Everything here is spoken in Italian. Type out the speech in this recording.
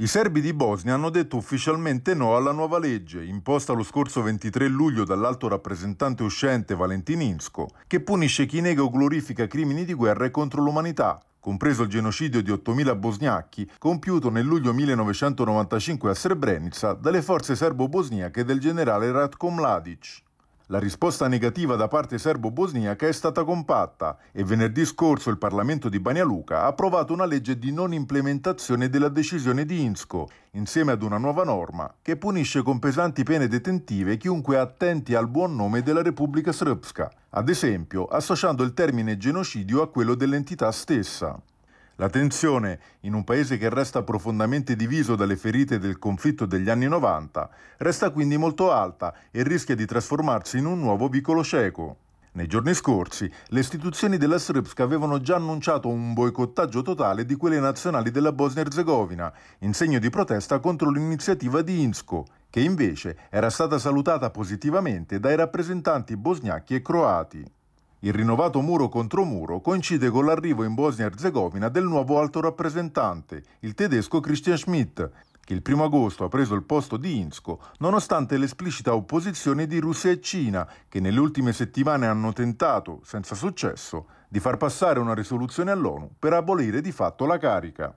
I serbi di Bosnia hanno detto ufficialmente no alla nuova legge, imposta lo scorso 23 luglio dall'alto rappresentante uscente Valentin Insko, che punisce chi nega o glorifica crimini di guerra e contro l'umanità, compreso il genocidio di 8.000 bosniachi compiuto nel luglio 1995 a Srebrenica dalle forze serbo-bosniache del generale Ratko Mladic. La risposta negativa da parte serbo-bosniaca è stata compatta e venerdì scorso il Parlamento di Banja ha approvato una legge di non implementazione della decisione di Insko, insieme ad una nuova norma che punisce con pesanti pene detentive chiunque attenti al buon nome della Repubblica Srpska, ad esempio associando il termine genocidio a quello dell'entità stessa. La tensione, in un paese che resta profondamente diviso dalle ferite del conflitto degli anni 90, resta quindi molto alta e rischia di trasformarsi in un nuovo vicolo cieco. Nei giorni scorsi, le istituzioni della Srpska avevano già annunciato un boicottaggio totale di quelle nazionali della Bosnia-Herzegovina, in segno di protesta contro l'iniziativa di Insko, che invece era stata salutata positivamente dai rappresentanti bosniachi e croati. Il rinnovato muro contro muro coincide con l'arrivo in Bosnia-Herzegovina del nuovo alto rappresentante, il tedesco Christian Schmidt, che il primo agosto ha preso il posto di Insko, nonostante l'esplicita opposizione di Russia e Cina, che nelle ultime settimane hanno tentato, senza successo, di far passare una risoluzione all'ONU per abolire di fatto la carica.